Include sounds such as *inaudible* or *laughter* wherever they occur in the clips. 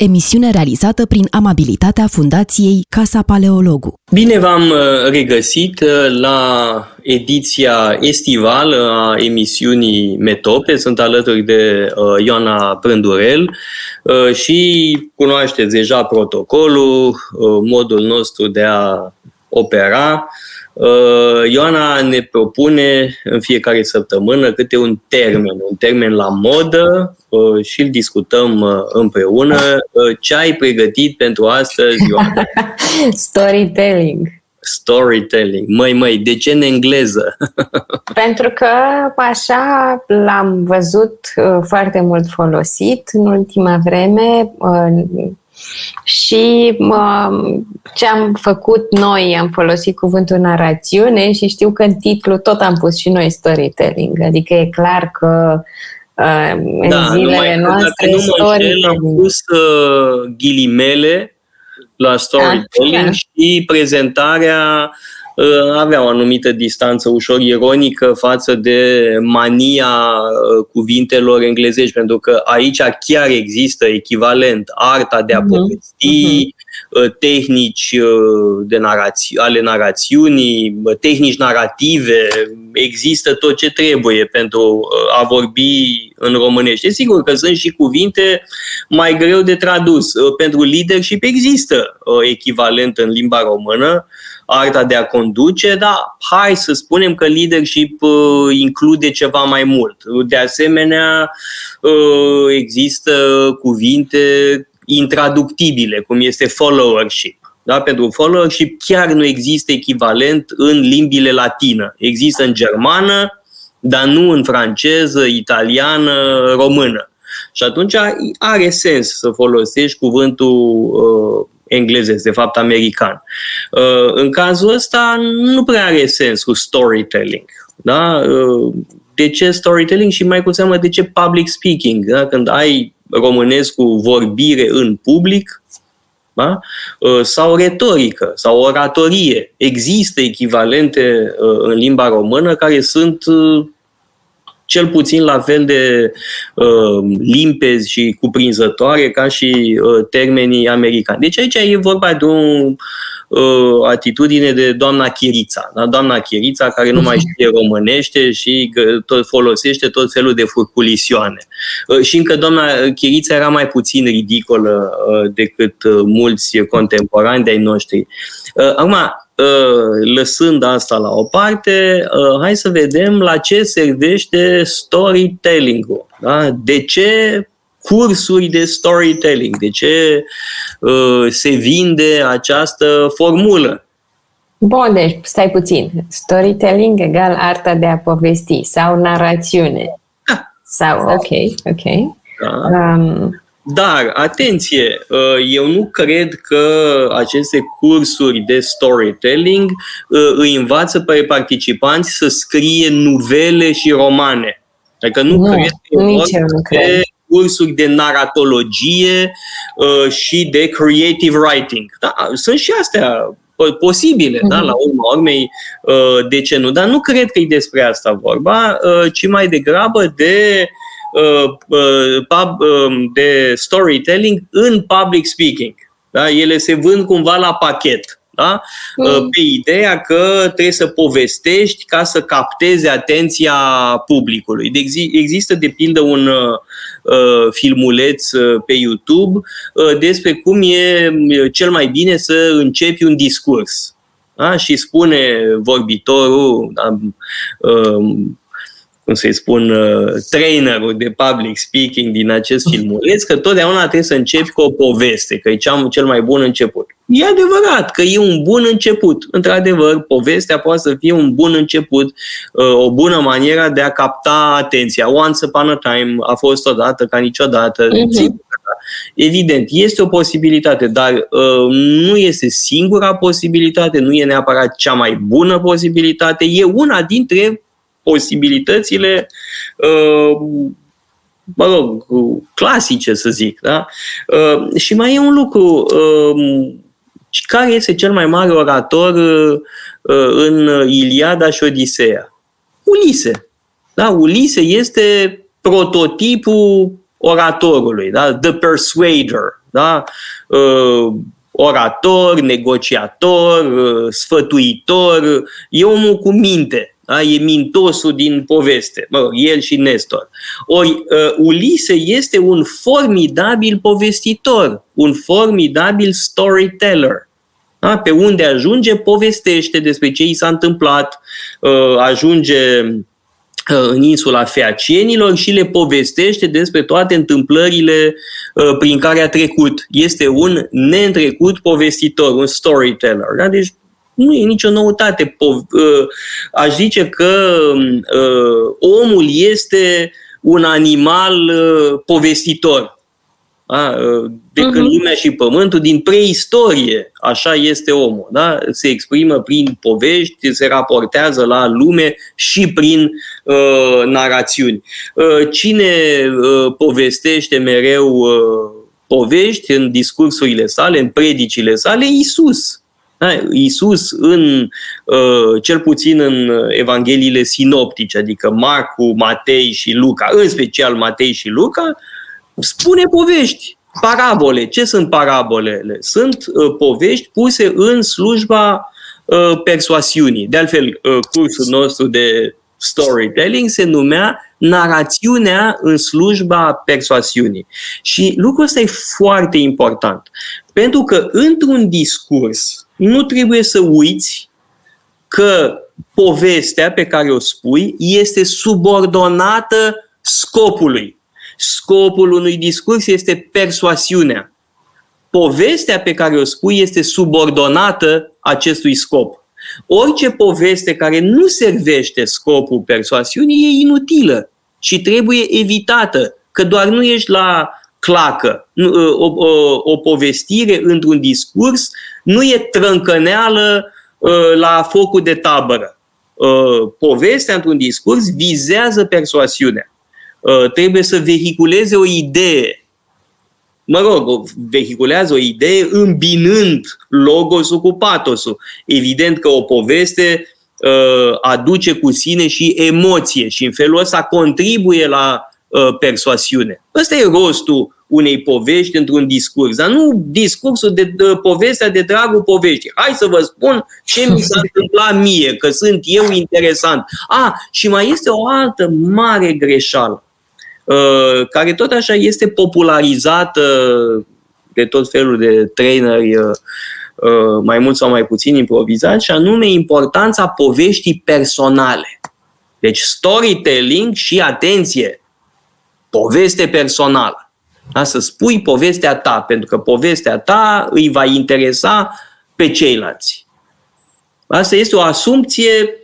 emisiune realizată prin amabilitatea Fundației Casa Paleologu. Bine v-am uh, regăsit uh, la ediția estivală a emisiunii Metope. Sunt alături de uh, Ioana Prândurel și cunoașteți deja protocolul, modul nostru de a opera. Uh, Ioana ne propune în fiecare săptămână câte un termen, un termen la modă uh, și îl discutăm uh, împreună. Ce ai pregătit pentru astăzi, Ioana? *laughs* Storytelling. Storytelling. Măi, măi, de ce în engleză? *laughs* Pentru că așa l-am văzut foarte mult folosit în ultima vreme și ce am făcut noi, am folosit cuvântul narațiune și știu că în titlu tot am pus și noi storytelling. Adică e clar că uh, în da, zilele numai, noastre dacă nu mă înșel, am pus uh, ghilimele la storytelling da, și prezentarea uh, avea o anumită distanță ușor ironică față de mania uh, cuvintelor englezești, pentru că aici chiar există echivalent arta de a mhm. povesti, uh-huh tehnici uh, de narați- ale narațiunii, tehnici narrative, există tot ce trebuie pentru uh, a vorbi în românește. Sigur că sunt și cuvinte mai greu de tradus. Pentru leadership există echivalent în limba română, arta de a conduce, dar hai să spunem că leadership include ceva mai mult. De asemenea, există cuvinte intraductibile, cum este followership. Da? Pentru followership chiar nu există echivalent în limbile latină. Există în germană, dar nu în franceză, italiană, română. Și atunci are sens să folosești cuvântul uh, englezesc, de fapt american. Uh, în cazul ăsta nu prea are sens cu storytelling. Da? Uh, de ce storytelling și mai cu seamă de ce public speaking? Da? Când ai românesc cu vorbire în public, da? Uh, sau retorică, sau oratorie. Există echivalente uh, în limba română care sunt uh, cel puțin la fel de limpezi și cuprinzătoare ca și termenii americani. Deci aici e vorba de un uh, atitudine de doamna Chirița. Da? Doamna Chirița care nu mai mhm. știe românește și tot folosește tot felul de furculisioane. Uh, și încă doamna Chirița era mai puțin ridicolă uh, decât uh, mulți contemporani de-ai noștri. Uh, acum, uh, lăsând asta la o parte, uh, hai să vedem la ce servește storytelling-ul. Da? De ce cursuri de storytelling, de ce uh, se vinde această formulă. Bun, deci stai puțin. Storytelling egal arta de a povesti sau narațiune. Da. Sau, ok, ok. Da. Um, dar, atenție, uh, eu nu cred că aceste cursuri de storytelling uh, îi învață pe participanți să scrie nuvele și romane. Adică nu, nu cred că nici eu nu cred cursuri de naratologie uh, și de creative writing. Da, sunt și astea posibile, mm-hmm. da, mhm. la urma urmei, uh, de ce nu? Dar nu cred că e despre asta vorba, uh, ci mai degrabă de uh, uh, pub, uh, de storytelling în public speaking. Da? Ele se vând cumva la pachet. Da? Mm. Pe ideea că trebuie să povestești ca să capteze atenția publicului. Deci există, de pildă, un uh, filmuleț uh, pe YouTube uh, despre cum e cel mai bine să începi un discurs. Da? Și spune vorbitorul, da, uh, cum să-i spun, uh, trainerul de public speaking din acest filmuleț, *laughs* că totdeauna trebuie să începi cu o poveste, că e cel mai bun început. E adevărat că e un bun început. Într-adevăr, povestea poate să fie un bun început, uh, o bună manieră de a capta atenția. Once upon a time a fost odată ca niciodată. Uh-huh. Evident, este o posibilitate, dar uh, nu este singura posibilitate, nu e neapărat cea mai bună posibilitate, e una dintre posibilitățile uh, mă rog, clasice, să zic. Da? Uh, și mai e un lucru. Uh, care este cel mai mare orator în Iliada și Odiseea? Ulise. Da? Ulise este prototipul oratorului, da? The Persuader. da? orator, negociator, sfătuitor, e omul cu minte, da? e mintosul din poveste, mă rog, el și Nestor. Ori uh, Ulise este un formidabil povestitor, un formidabil storyteller. Da? Pe unde ajunge, povestește despre ce i s-a întâmplat, uh, ajunge uh, în insula Feacienilor și le povestește despre toate întâmplările uh, prin care a trecut. Este un neîntrecut povestitor, un storyteller. Da? Deci nu e nicio noutate. Uh, aș zice că uh, omul este un animal uh, povestitor. Da? De când uh-huh. lumea și pământul, din preistorie, așa este omul. Da? Se exprimă prin povești, se raportează la lume și prin uh, narațiuni. Uh, cine uh, povestește mereu uh, povești în discursurile sale, în predicile sale, Isus. Da? Iisus, în, uh, cel puțin în Evangheliile sinoptice, adică Marcu, Matei și Luca, în special Matei și Luca, spune povești, parabole. Ce sunt parabolele? Sunt uh, povești puse în slujba uh, persoasiunii. De altfel, cursul nostru de storytelling se numea narațiunea în slujba persoasiunii. Și lucrul ăsta e foarte important. Pentru că într-un discurs nu trebuie să uiți că povestea pe care o spui este subordonată scopului. Scopul unui discurs este persoasiunea. Povestea pe care o spui este subordonată acestui scop. Orice poveste care nu servește scopul persoasiunii e inutilă și trebuie evitată, că doar nu ești la clacă. O, o, o povestire într-un discurs nu e trâncăneală ă, la focul de tabără. Ă, povestea într-un discurs vizează persoasiunea. Ă, trebuie să vehiculeze o idee. Mă rog, vehiculează o idee îmbinând logosul cu patosul. Evident că o poveste aduce cu sine și emoție și în felul ăsta contribuie la Uh, persoasiune. Ăsta e rostul unei povești într-un discurs, dar nu discursul de, de povestea de dragul poveștii. Hai să vă spun ce mi s-a întâmplat mie, că sunt eu interesant. A, și mai este o altă mare greșeală, uh, care tot așa este popularizată de tot felul de traineri uh, mai mult sau mai puțin improvizați, și anume importanța poveștii personale. Deci storytelling și atenție, poveste personală. Da? Să spui povestea ta, pentru că povestea ta îi va interesa pe ceilalți. Asta este o asumție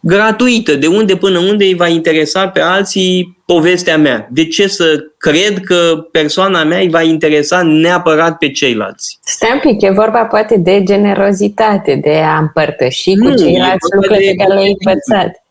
gratuită, de unde până unde îi va interesa pe alții povestea mea. De ce să cred că persoana mea îi va interesa neapărat pe ceilalți? Stai un pic, e vorba poate de generozitate, de a împărtăși nu, cu ceilalți lucruri pe care le-ai învățat.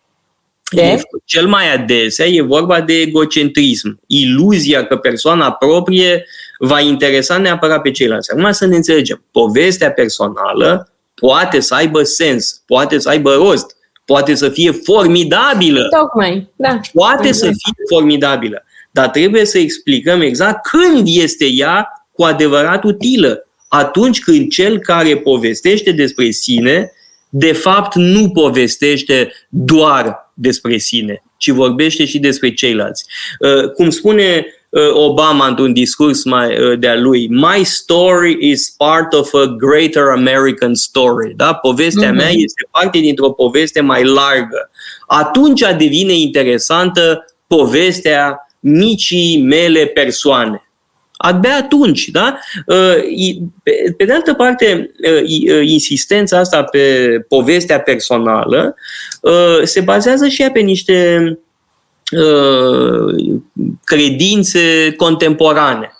De? Cel mai adesea e vorba de egocentrism, iluzia că persoana proprie va interesa neapărat pe ceilalți. Acum să ne înțelegem, povestea personală poate să aibă sens, poate să aibă rost, poate să fie formidabilă. Tocmai, da. Poate exact. să fie formidabilă, dar trebuie să explicăm exact când este ea cu adevărat utilă. Atunci când cel care povestește despre sine, de fapt nu povestește doar despre sine, ci vorbește și despre ceilalți. Uh, cum spune uh, Obama într-un discurs mai, uh, de-a lui, My story is part of a greater American story. Da? Povestea mm-hmm. mea este parte dintr-o poveste mai largă. Atunci devine interesantă povestea micii mele persoane. Abia atunci, da? Pe de altă parte, insistența asta pe povestea personală se bazează și ea pe niște credințe contemporane.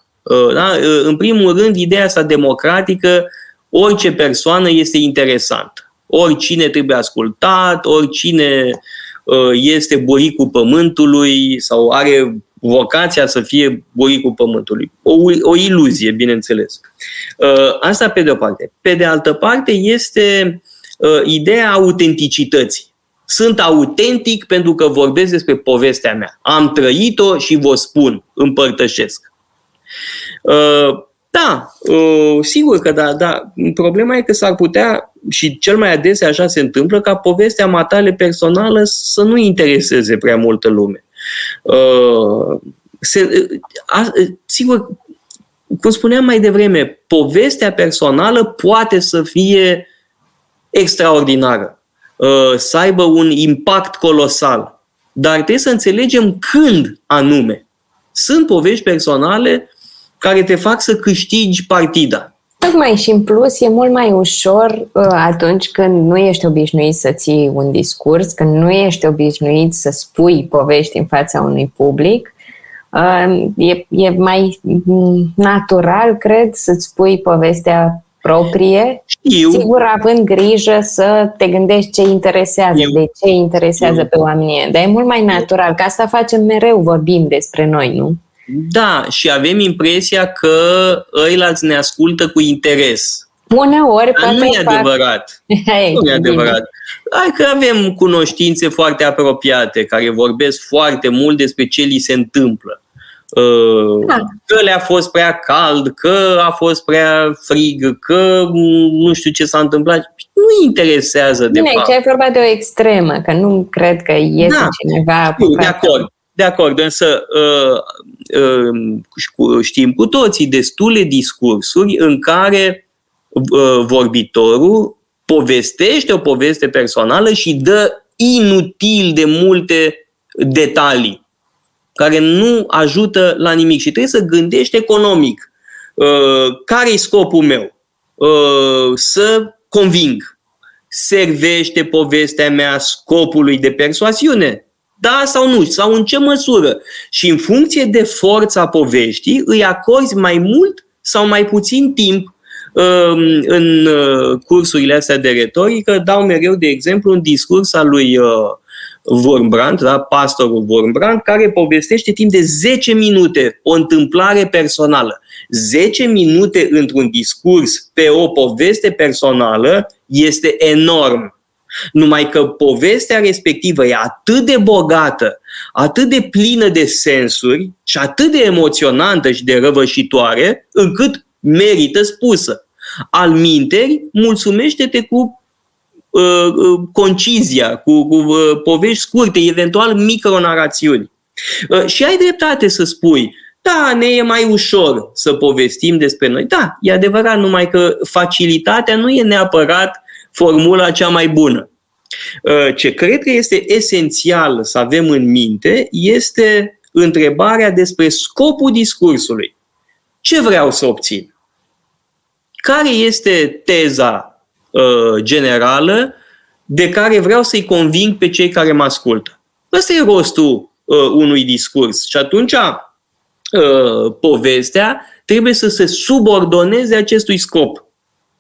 Da? În primul rând, ideea asta democratică, orice persoană este interesantă. Oricine trebuie ascultat, oricine este buricul pământului sau are vocația să fie buricul pământului. O, o iluzie, bineînțeles. Uh, asta pe de o parte. Pe de altă parte este uh, ideea autenticității. Sunt autentic pentru că vorbesc despre povestea mea. Am trăit-o și vă spun, împărtășesc. Uh, Da, uh, sigur că da, da. Problema e că s-ar putea, și cel mai adesea așa se întâmplă, ca povestea matale personală să nu intereseze prea multă lume. Uh, se, a, sigur, cum spuneam mai devreme, povestea personală poate să fie extraordinară, uh, să aibă un impact colosal, dar trebuie să înțelegem când anume. Sunt povești personale care te fac să câștigi partida. Tocmai și în plus e mult mai ușor uh, atunci când nu ești obișnuit să ții un discurs, când nu ești obișnuit să spui povești în fața unui public, uh, e, e mai natural, cred, să-ți spui povestea proprie, Știu. sigur având grijă să te gândești ce interesează, Eu. de ce interesează Eu. pe oamenii. Dar e mult mai natural, ca asta facem mereu, vorbim despre noi, nu? Da, și avem impresia că ăilalți ne ascultă cu interes. Uneori, Dar nu e adevărat. Hey, nu e adevărat. Hai că avem cunoștințe foarte apropiate, care vorbesc foarte mult despre ce li se întâmplă. Uh, da. Că le-a fost prea cald, că a fost prea frig, că nu știu ce s-a întâmplat. Nu interesează de Bine, fapt. Bine, e vorba de o extremă, că nu cred că iese da. cineva De acord. De acord, însă uh, uh, știm cu toții destule discursuri în care uh, vorbitorul povestește o poveste personală și dă inutil de multe detalii care nu ajută la nimic și trebuie să gândești economic. Care e scopul meu? Să conving. Servește povestea mea scopului de persoasiune? Da sau nu? Sau în ce măsură? Și în funcție de forța poveștii, îi acorzi mai mult sau mai puțin timp um, în uh, cursurile astea de retorică. Dau mereu, de exemplu, un discurs al lui uh, Wurmbrand, da? pastorul Wurmbrand, care povestește timp de 10 minute o întâmplare personală. 10 minute într-un discurs pe o poveste personală este enorm. Numai că povestea respectivă e atât de bogată, atât de plină de sensuri și atât de emoționantă și de răvășitoare, încât merită spusă. Al minteri, mulțumește-te cu uh, uh, concizia, cu, cu uh, povești scurte, eventual micronarațiuni. Uh, și ai dreptate să spui, da, ne e mai ușor să povestim despre noi. Da, e adevărat, numai că facilitatea nu e neapărat formula cea mai bună. Uh, ce cred că este esențial să avem în minte este întrebarea despre scopul discursului. Ce vreau să obțin? Care este teza uh, generală de care vreau să-i conving pe cei care mă ascultă? Ăsta e rostul uh, unui discurs. Și atunci uh, povestea trebuie să se subordoneze acestui scop.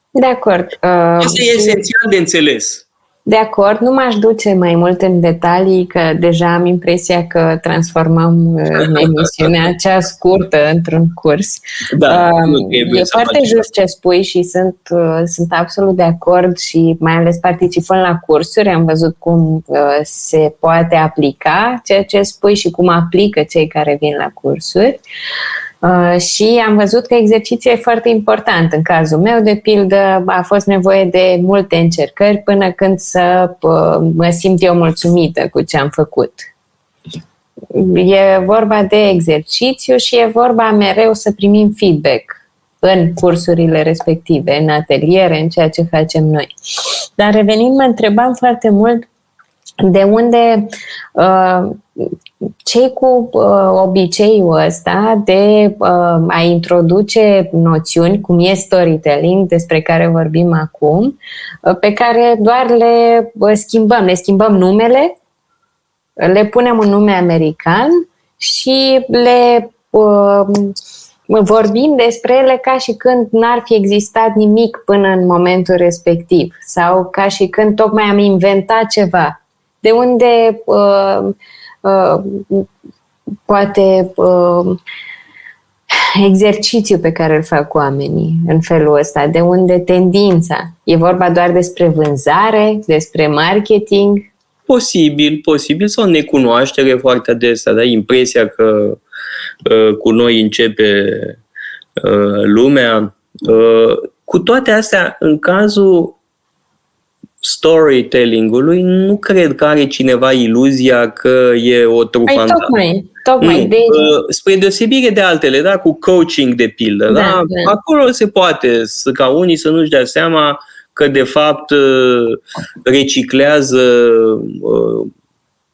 De acord. Uh, Asta e esențial de înțeles. De acord, nu m-aș duce mai mult în detalii, că deja am impresia că transformăm uh, *laughs* emisiunea cea scurtă într-un curs. Da, uh, e foarte just ce spui și sunt, uh, sunt absolut de acord și mai ales participând la cursuri, am văzut cum uh, se poate aplica ceea ce spui și cum aplică cei care vin la cursuri. Uh, Uh, și am văzut că exercițiul e foarte important. În cazul meu, de pildă, a fost nevoie de multe încercări până când să uh, mă simt eu mulțumită cu ce am făcut. E vorba de exercițiu și e vorba mereu să primim feedback în cursurile respective, în ateliere, în ceea ce facem noi. Dar revenind, mă întrebam foarte mult de unde uh, cei cu uh, obiceiul ăsta de uh, a introduce noțiuni, cum e storytelling, despre care vorbim acum, uh, pe care doar le uh, schimbăm. Le schimbăm numele, le punem un nume american și le uh, vorbim despre ele ca și când n-ar fi existat nimic până în momentul respectiv sau ca și când tocmai am inventat ceva. De unde uh, Uh, poate uh, exercițiu pe care îl fac cu oamenii în felul ăsta, de unde tendința? E vorba doar despre vânzare, despre marketing? Posibil, posibil sau necunoaștere foarte adesea, da? impresia că uh, cu noi începe lumea. Cu toate astea, în cazul storytelling-ului, nu cred că are cineva iluzia că e o trufandă. Păi tocmai, tocmai. De... Spre deosebire de altele, da, cu coaching de pildă, da, da? da. acolo se poate să, ca unii să nu-și dea seama că de fapt reciclează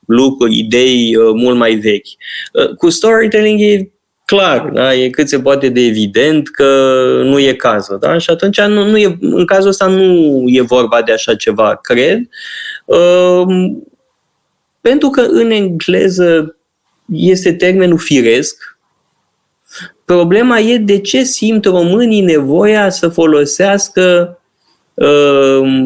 lucruri, idei mult mai vechi. Cu storytelling e clar, da? e cât se poate de evident că nu e cazul. Da? Și atunci, nu, nu e, în cazul ăsta, nu e vorba de așa ceva, cred. Uh, pentru că în engleză este termenul firesc. Problema e de ce simt românii nevoia să folosească uh,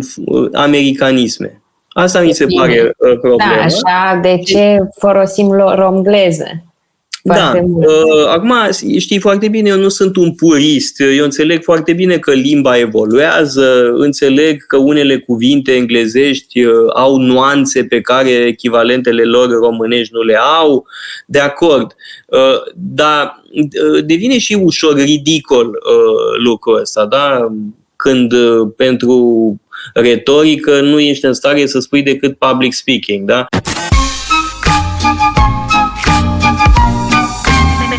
americanisme. Asta mi se pare uh, problema. Da, așa, de ce folosim romgleză? Da. Uh, acum, știi foarte bine, eu nu sunt un purist. Eu înțeleg foarte bine că limba evoluează, înțeleg că unele cuvinte englezești uh, au nuanțe pe care echivalentele lor românești nu le au. De acord. Uh, dar uh, devine și ușor ridicol uh, lucrul ăsta, da? Când uh, pentru retorică nu ești în stare să spui decât public speaking, da?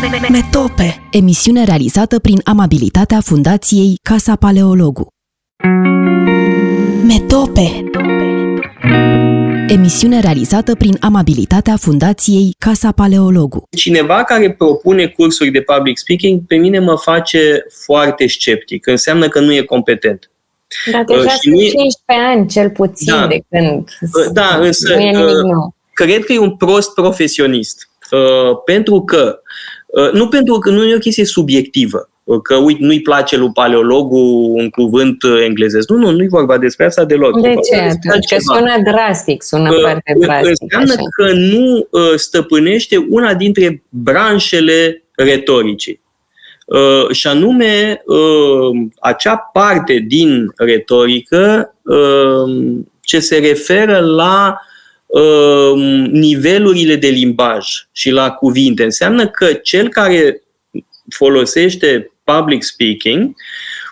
Metope, emisiune realizată prin amabilitatea Fundației Casa Paleologu. Metope Emisiune realizată prin amabilitatea Fundației Casa Paleologu. Cineva care propune cursuri de public speaking, pe mine mă face foarte sceptic. Înseamnă că nu e competent. Dar deja uh, sunt 15 ani, cel puțin, da, de când. Uh, da, însă nu e nimic uh, nou. cred că e un prost profesionist. Uh, pentru că Uh, nu pentru că nu e o chestie subiectivă, uh, că uite, nu-i place lui paleologul un cuvânt uh, englezesc. Nu, nu, nu-i vorba despre asta deloc. De ce atunci? Că sună drastic, sună uh, foarte drastic. Înseamnă așa. că nu uh, stăpânește una dintre branșele retoricii. Uh, și anume uh, acea parte din retorică uh, ce se referă la Um, nivelurile de limbaj și la cuvinte. Înseamnă că cel care folosește public speaking,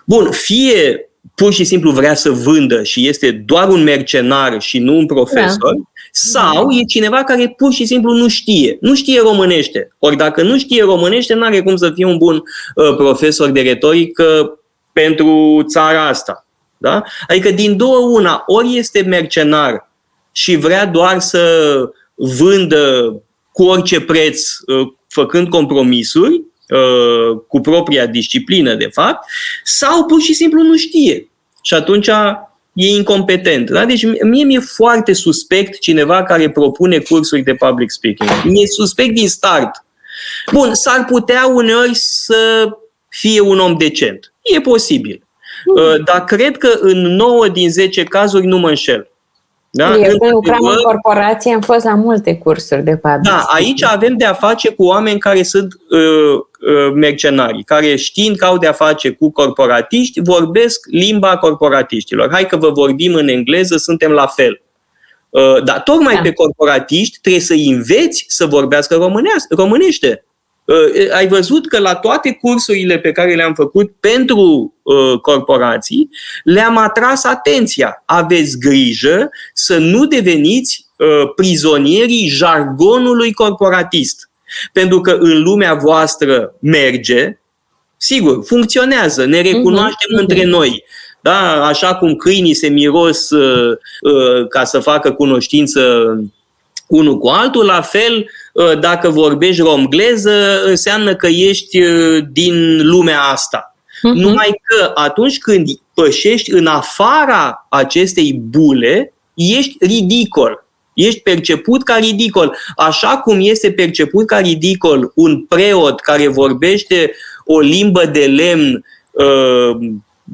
bun, fie pur și simplu vrea să vândă și este doar un mercenar și nu un profesor, da. sau e cineva care pur și simplu nu știe, nu știe românește. Ori dacă nu știe românește, nu are cum să fie un bun uh, profesor de retorică pentru țara asta. Da? Adică din două una, ori este mercenar și vrea doar să vândă cu orice preț, uh, făcând compromisuri uh, cu propria disciplină, de fapt, sau pur și simplu nu știe. Și atunci e incompetent. Da? Deci mie mi-e foarte suspect cineva care propune cursuri de public speaking. Mi-e suspect din start. Bun, s-ar putea uneori să fie un om decent. E posibil. Uh, dar cred că în 9 din 10 cazuri nu mă înșel. Da? Eu când lucram în corporație am fost la multe cursuri de public Da, aici avem de a face cu oameni care sunt uh, uh, mercenari, care știind că au de a face cu corporatiști, vorbesc limba corporatiștilor. Hai că vă vorbim în engleză, suntem la fel. Uh, dar tocmai da. pe corporatiști trebuie să înveți să vorbească românește. Uh, ai văzut că la toate cursurile pe care le-am făcut pentru uh, corporații, le-am atras atenția. Aveți grijă să nu deveniți uh, prizonierii jargonului corporatist. Pentru că în lumea voastră merge, sigur, funcționează, ne recunoaștem uh-huh. între noi. Da? Așa cum câinii se miros uh, uh, ca să facă cunoștință unul cu altul, la fel uh, dacă vorbești romgleză, înseamnă că ești uh, din lumea asta. Uh-huh. Numai că atunci când pășești în afara acestei bule, ești ridicol. Ești perceput ca ridicol. Așa cum este perceput ca ridicol un preot care vorbește o limbă de lemn uh,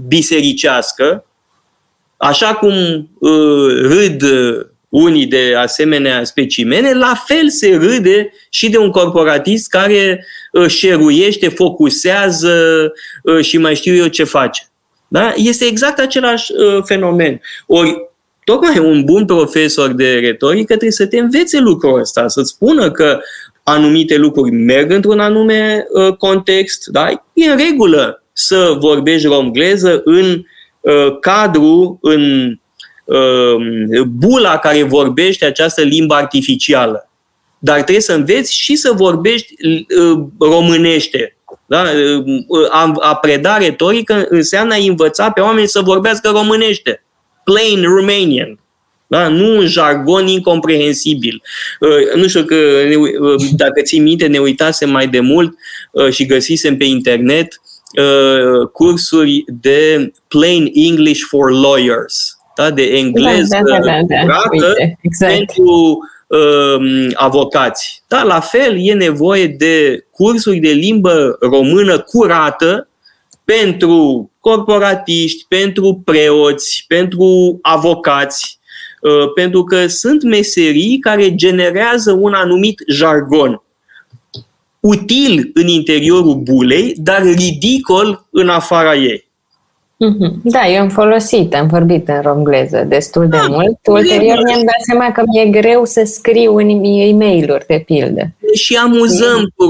bisericească, așa cum uh, râd unii de asemenea specimene, la fel se râde și de un corporatist care uh, șeruiește, focusează uh, și mai știu eu ce face. Da? Este exact același uh, fenomen. Ori, tocmai un bun profesor de retorică trebuie să te învețe lucrul ăsta, să-ți spună că anumite lucruri merg într-un anume uh, context, da? e în regulă să vorbești romgleză în uh, cadru, în uh, bula care vorbește această limbă artificială. Dar trebuie să înveți și să vorbești uh, românește. Da? Uh, a, a preda retorică înseamnă a învăța pe oameni să vorbească românește. Plain Romanian. Da? Nu un jargon incomprehensibil. Uh, nu știu că uh, dacă ții minte, ne uitasem mai de mult uh, și găsisem pe internet cursuri de Plain English for Lawyers. Da? De engleză da, da, da, da, da. Uite, exact. pentru uh, avocați. Da, la fel e nevoie de cursuri de limbă română curată pentru corporatiști, pentru preoți, pentru avocați, Uh, pentru că sunt meserii care generează un anumit jargon. Util în interiorul bulei, dar ridicol în afara ei. Mhm. Da, eu am folosit, am vorbit în romgleză destul de da, mult. Ulterior mi-am dat seama că mi-e greu să scriu în e mail de pildă. Și amuzăm cu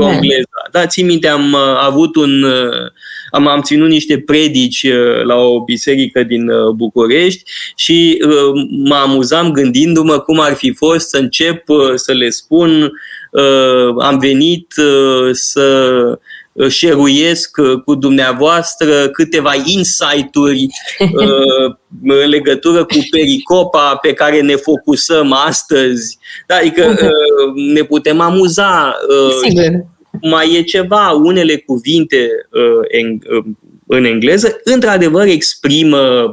romgleza. Da, ții minte, am uh, avut un... Uh, am, am ținut niște predici uh, la o biserică din București și mă amuzam gândindu-mă cum ar fi fost să încep să le spun am venit să șeruiesc uh, cu dumneavoastră câteva insight-uri *laughs* uh, în legătură cu pericopa pe care ne focusăm astăzi. Da, adică uh, ne putem amuza. Sigur. Mai e ceva, unele cuvinte în engleză, într-adevăr exprimă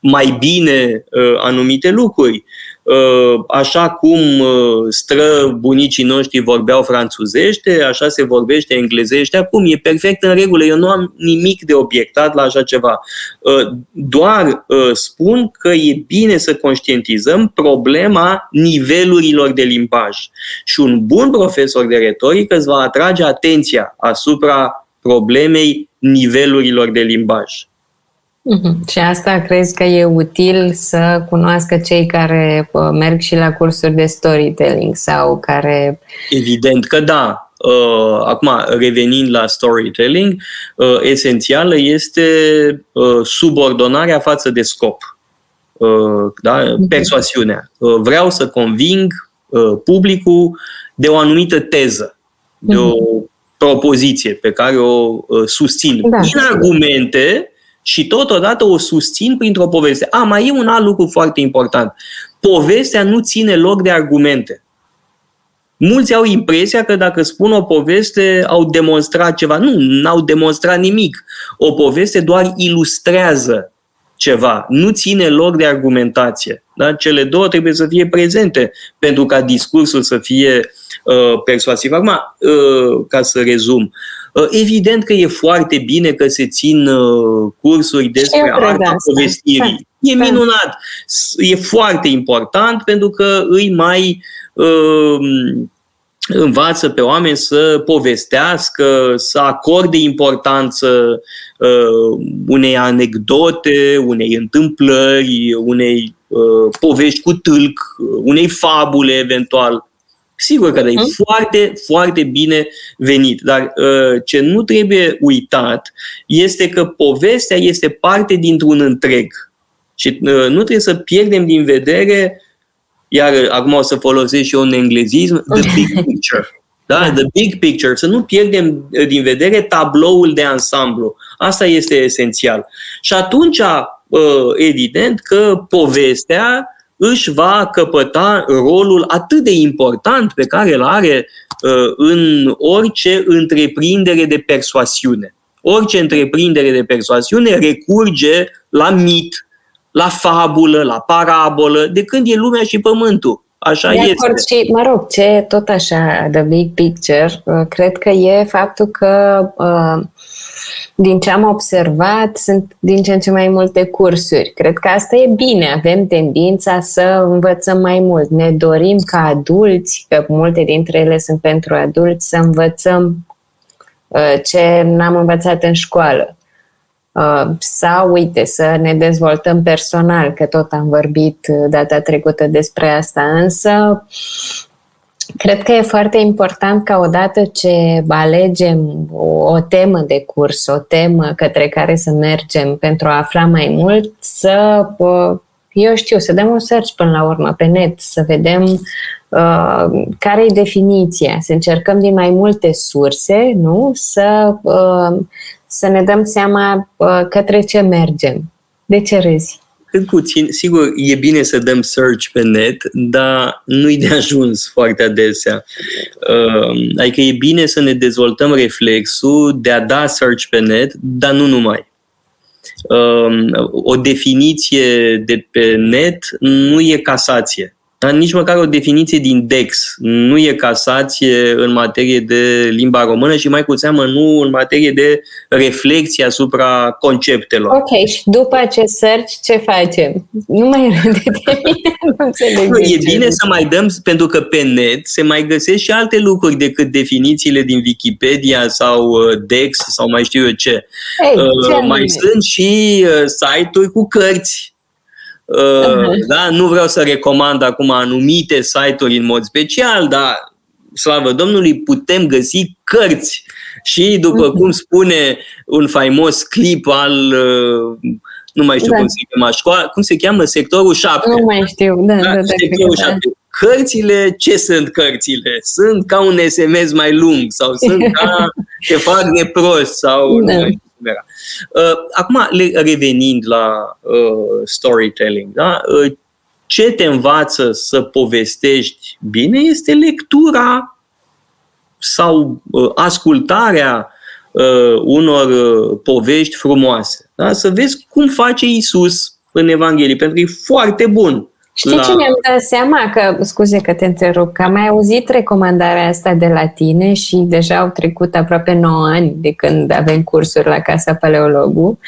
mai bine anumite lucruri. Uh, așa cum uh, stră bunicii noștri vorbeau franțuzește, așa se vorbește englezește acum. E perfect în regulă. Eu nu am nimic de obiectat la așa ceva. Uh, doar spun că e bine să conștientizăm problema nivelurilor de limbaj. Și un bun profesor de retorică îți va atrage atenția asupra problemei nivelurilor de limbaj. Uh-huh. Și asta crezi că e util să cunoască cei care merg și la cursuri de storytelling sau care... Evident că da. Uh, acum, revenind la storytelling, uh, esențială este uh, subordonarea față de scop. Da? Uh-huh. Persoasiunea. Vreau să conving publicul de o anumită teză, de o uh-huh. propoziție pe care o susțin. Da. Din argumente și totodată o susțin printr-o poveste. A, mai e un alt lucru foarte important. Povestea nu ține loc de argumente. Mulți au impresia că dacă spun o poveste, au demonstrat ceva. Nu, n-au demonstrat nimic. O poveste doar ilustrează ceva, nu ține loc de argumentație. Da? Cele două trebuie să fie prezente pentru ca discursul să fie uh, persuasiv. Acum, uh, ca să rezum, Uh, evident că e foarte bine că se țin uh, cursuri despre arta povestirii. Da. E da. minunat. E foarte important pentru că îi mai uh, învață pe oameni să povestească, să acorde importanță uh, unei anecdote, unei întâmplări, unei uh, povești cu tâlc, unei fabule eventual. Sigur că da, e mhm. foarte, foarte bine venit. Dar uh, ce nu trebuie uitat este că povestea este parte dintr-un întreg. Și uh, nu trebuie să pierdem din vedere, iar acum o să folosesc și eu un englezism, the *laughs* big picture. Da? da? The big picture. Să nu pierdem uh, din vedere tabloul de ansamblu. Asta este esențial. Și atunci, evident că povestea își va căpăta rolul atât de important pe care îl are uh, în orice întreprindere de persoasiune. Orice întreprindere de persoasiune recurge la mit, la fabulă, la parabolă, de când e lumea și pământul. Așa de este. Acord și, mă rog, ce tot așa, the big picture, uh, cred că e faptul că uh, din ce am observat, sunt din ce în ce mai multe cursuri. Cred că asta e bine, avem tendința să învățăm mai mult. Ne dorim ca adulți, că multe dintre ele sunt pentru adulți, să învățăm uh, ce n-am învățat în școală. Uh, sau, uite, să ne dezvoltăm personal, că tot am vorbit uh, data trecută despre asta, însă Cred că e foarte important ca odată ce alegem o temă de curs, o temă către care să mergem pentru a afla mai mult, să, eu știu, să dăm un search până la urmă pe net, să vedem uh, care e definiția, să încercăm din mai multe surse, nu? Să, uh, să ne dăm seama uh, către ce mergem. De ce râzi? cât puțin, sigur, e bine să dăm search pe net, dar nu-i de ajuns foarte adesea. Uh, adică e bine să ne dezvoltăm reflexul de a da search pe net, dar nu numai. Uh, o definiție de pe net nu e casație. Dar nici măcar o definiție din DEX nu e casație în materie de limba română și mai cu seamă nu în materie de reflexie asupra conceptelor. Ok, și după acest search ce facem? Nu mai râde de mine, *laughs* nu înțeleg. Nu, e bine să mai dăm, pentru că pe net se mai găsesc și alte lucruri decât definițiile din Wikipedia sau uh, DEX sau mai știu eu ce. Hey, uh, mai sunt și uh, site-uri cu cărți Uh-huh. Da? Nu vreau să recomand acum anumite site-uri în mod special, dar slavă Domnului, putem găsi cărți și, după uh-huh. cum spune un faimos clip al, uh, nu mai știu da. cum se cheamă, școala, cum se cheamă, sectorul 7. Nu mai știu, da, da, da, sectorul da. 7. Cărțile, ce sunt cărțile? Sunt ca un SMS mai lung sau sunt *laughs* ca te fac neprost sau da. Vera. Uh, acum, revenind la uh, storytelling, da? Uh, ce te învață să povestești bine este lectura sau uh, ascultarea uh, unor uh, povești frumoase. Da? Să vezi cum face Isus în Evanghelie, pentru că e foarte bun Știi la... ce mi-am dat seama? Că, scuze că te întrerup, că am mai auzit recomandarea asta de la tine și deja au trecut aproape 9 ani de când avem cursuri la Casa Paleologu.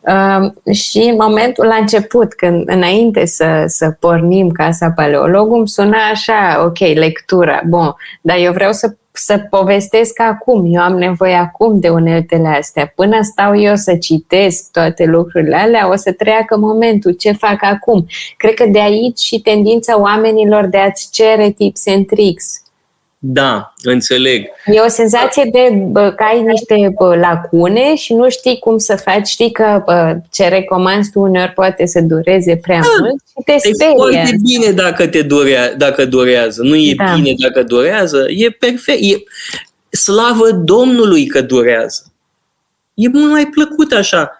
Uh, și în momentul la început, când înainte să, să pornim Casa Paleologu, îmi suna așa, ok, lectura, bun, dar eu vreau să să povestesc acum. Eu am nevoie acum de uneltele astea. Până stau eu să citesc toate lucrurile alea, o să treacă momentul. Ce fac acum? Cred că de aici și tendința oamenilor de a-ți cere tips and tricks. Da, înțeleg. E o senzație de bă, că ai niște bă, lacune și nu știi cum să faci. Știi că bă, ce recomanzi tu uneori poate să dureze prea da, mult și te sperie. E foarte bine dacă, te durea, dacă durează. Nu e da. bine dacă durează. E perfect. E slavă Domnului că durează. E mult mai plăcut așa.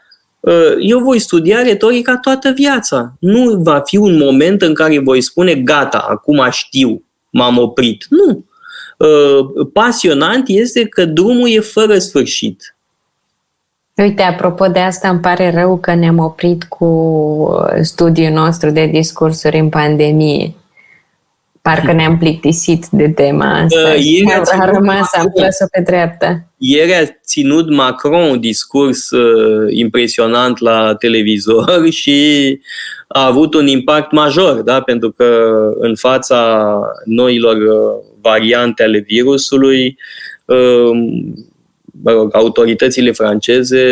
Ă, eu voi studia retorica toată viața. Nu va fi un moment în care voi spune gata, acum știu, m-am oprit. Nu Uh, pasionant este că drumul e fără sfârșit. Uite, apropo de asta, îmi pare rău că ne-am oprit cu uh, studiul nostru de discursuri în pandemie. Parcă ne-am plictisit de tema asta. Uh, ieri a, a rămas, am pus-o pe dreapta. Ieri a ținut Macron un discurs uh, impresionant la televizor *laughs* și a avut un impact major, da? pentru că în fața noilor uh, variante ale virusului, um, mă rog, autoritățile franceze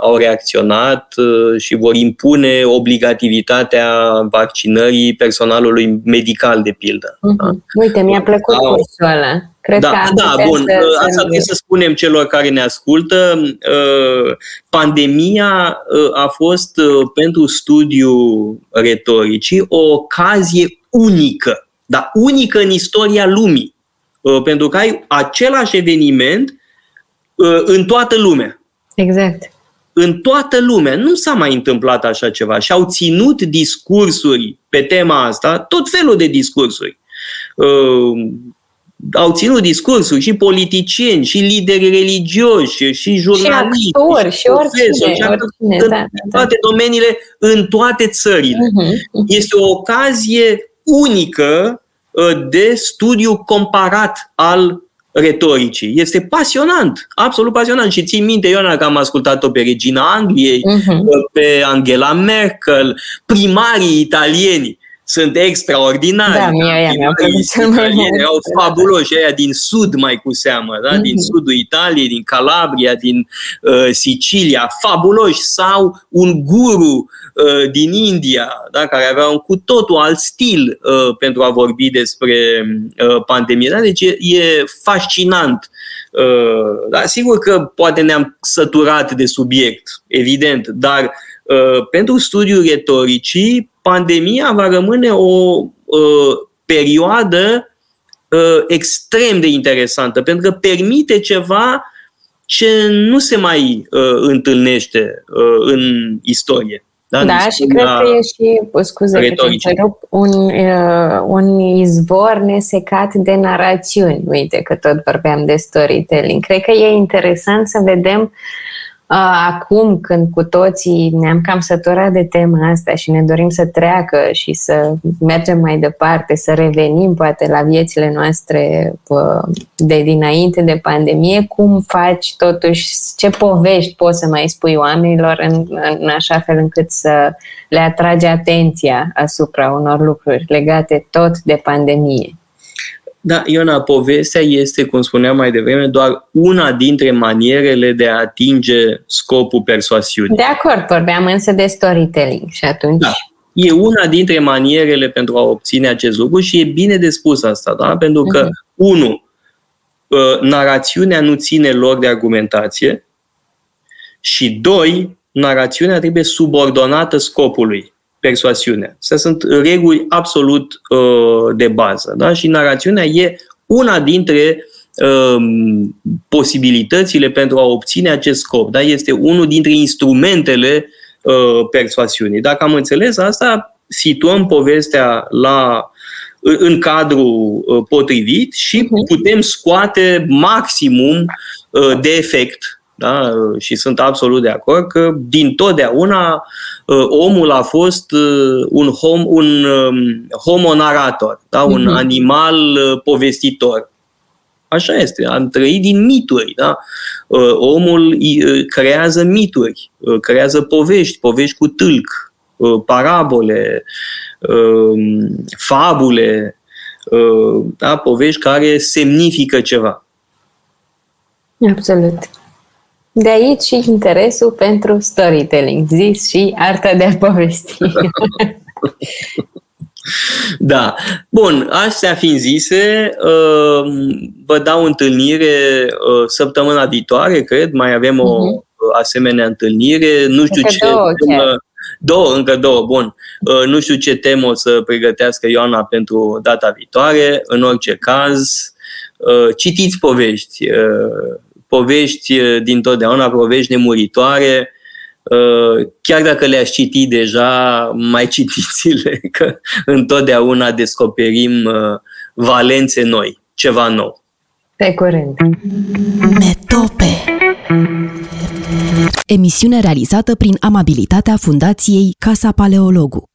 au reacționat uh, și vor impune obligativitatea vaccinării personalului medical, de pildă. Uh-huh. Da? Uite, mi-a plăcut au... cursul ăla. Cred da, că da, bun. Să, Asta trebuie să spunem celor care ne ascultă. Uh, pandemia uh, a fost pentru studiu retoricii o ocazie unică, dar unică în istoria lumii. Pentru că ai același eveniment Uh, în toată lumea. Exact. În toată lumea. Nu s-a mai întâmplat așa ceva. Și au ținut discursuri pe tema asta, tot felul de discursuri. Uh, au ținut discursuri și politicieni, și lideri religioși, și jurnaliști, și actori, și, și oricine, și oricine în da, da. toate da. domeniile, în toate țările. Uh-huh. Este o ocazie unică uh, de studiu comparat al retoricii. Este pasionant, absolut pasionant. Și țin minte, Ioana, că am ascultat-o pe Regina Angliei, uh-huh. pe Angela Merkel, primarii italieni. Sunt extraordinari. Da, mie aia mi-au Erau fabuloși, aia din sud mai cu seamă, da? din mm-hmm. sudul Italiei, din Calabria, din uh, Sicilia, fabuloși, sau un guru uh, din India, da? care avea un cu totul alt stil uh, pentru a vorbi despre uh, pandemie. Da? Deci e, e fascinant. Uh, da? Sigur că poate ne-am săturat de subiect, evident, dar uh, pentru studiul retoricii pandemia va rămâne o uh, perioadă uh, extrem de interesantă, pentru că permite ceva ce nu se mai uh, întâlnește uh, în istorie. Da, da și cred că e și, scuze retorice. că te un, uh, un izvor nesecat de narațiuni. Uite că tot vorbeam de storytelling. Cred că e interesant să vedem uh, Acum, când cu toții ne-am cam săturat de tema asta și ne dorim să treacă și să mergem mai departe, să revenim poate la viețile noastre de dinainte de pandemie, cum faci totuși, ce povești poți să mai spui oamenilor în, în așa fel încât să le atrage atenția asupra unor lucruri legate tot de pandemie? Da, Iona, povestea este, cum spuneam mai devreme, doar una dintre manierele de a atinge scopul persoasiunii. De acord, vorbeam însă de storytelling și atunci... Da. E una dintre manierele pentru a obține acest lucru și e bine de spus asta, da? Pentru că, uh-huh. unu, ă, narațiunea nu ține lor de argumentație și, doi, narațiunea trebuie subordonată scopului persoasiunea. Astea sunt reguli absolut uh, de bază. Da? Și narațiunea e una dintre uh, posibilitățile pentru a obține acest scop. Da? Este unul dintre instrumentele uh, persoasiunii. Dacă am înțeles asta, situăm povestea la în cadrul uh, potrivit și mhm. putem scoate maximum uh, de efect da? Și sunt absolut de acord că din totdeauna ă, omul a fost ă, un, hom, un um, homonarator, da? un uh-huh. animal ă, povestitor. Așa este, am trăit din mituri. Da? Omul creează mituri, creează povești, povești cu tâlc, parabole, fabule, da? povești care semnifică ceva. Absolut. De aici și interesul pentru storytelling, zis și arta de a povesti. *laughs* Da. Bun, astea fiind zise, uh, vă dau întâlnire uh, săptămâna viitoare, cred, mai avem o uh-huh. asemenea întâlnire. Nu știu încă ce două, temă, două, încă două, bun. Uh, nu știu ce temă o să pregătească Ioana pentru data viitoare. În orice caz, citiți povești povești uh, din totdeauna, povești nemuritoare, uh, chiar dacă le-aș citi deja, mai citiți-le, *laughs* că întotdeauna descoperim uh, valențe noi, ceva nou. Pe curând! Metope Emisiune realizată prin amabilitatea Fundației Casa Paleologu.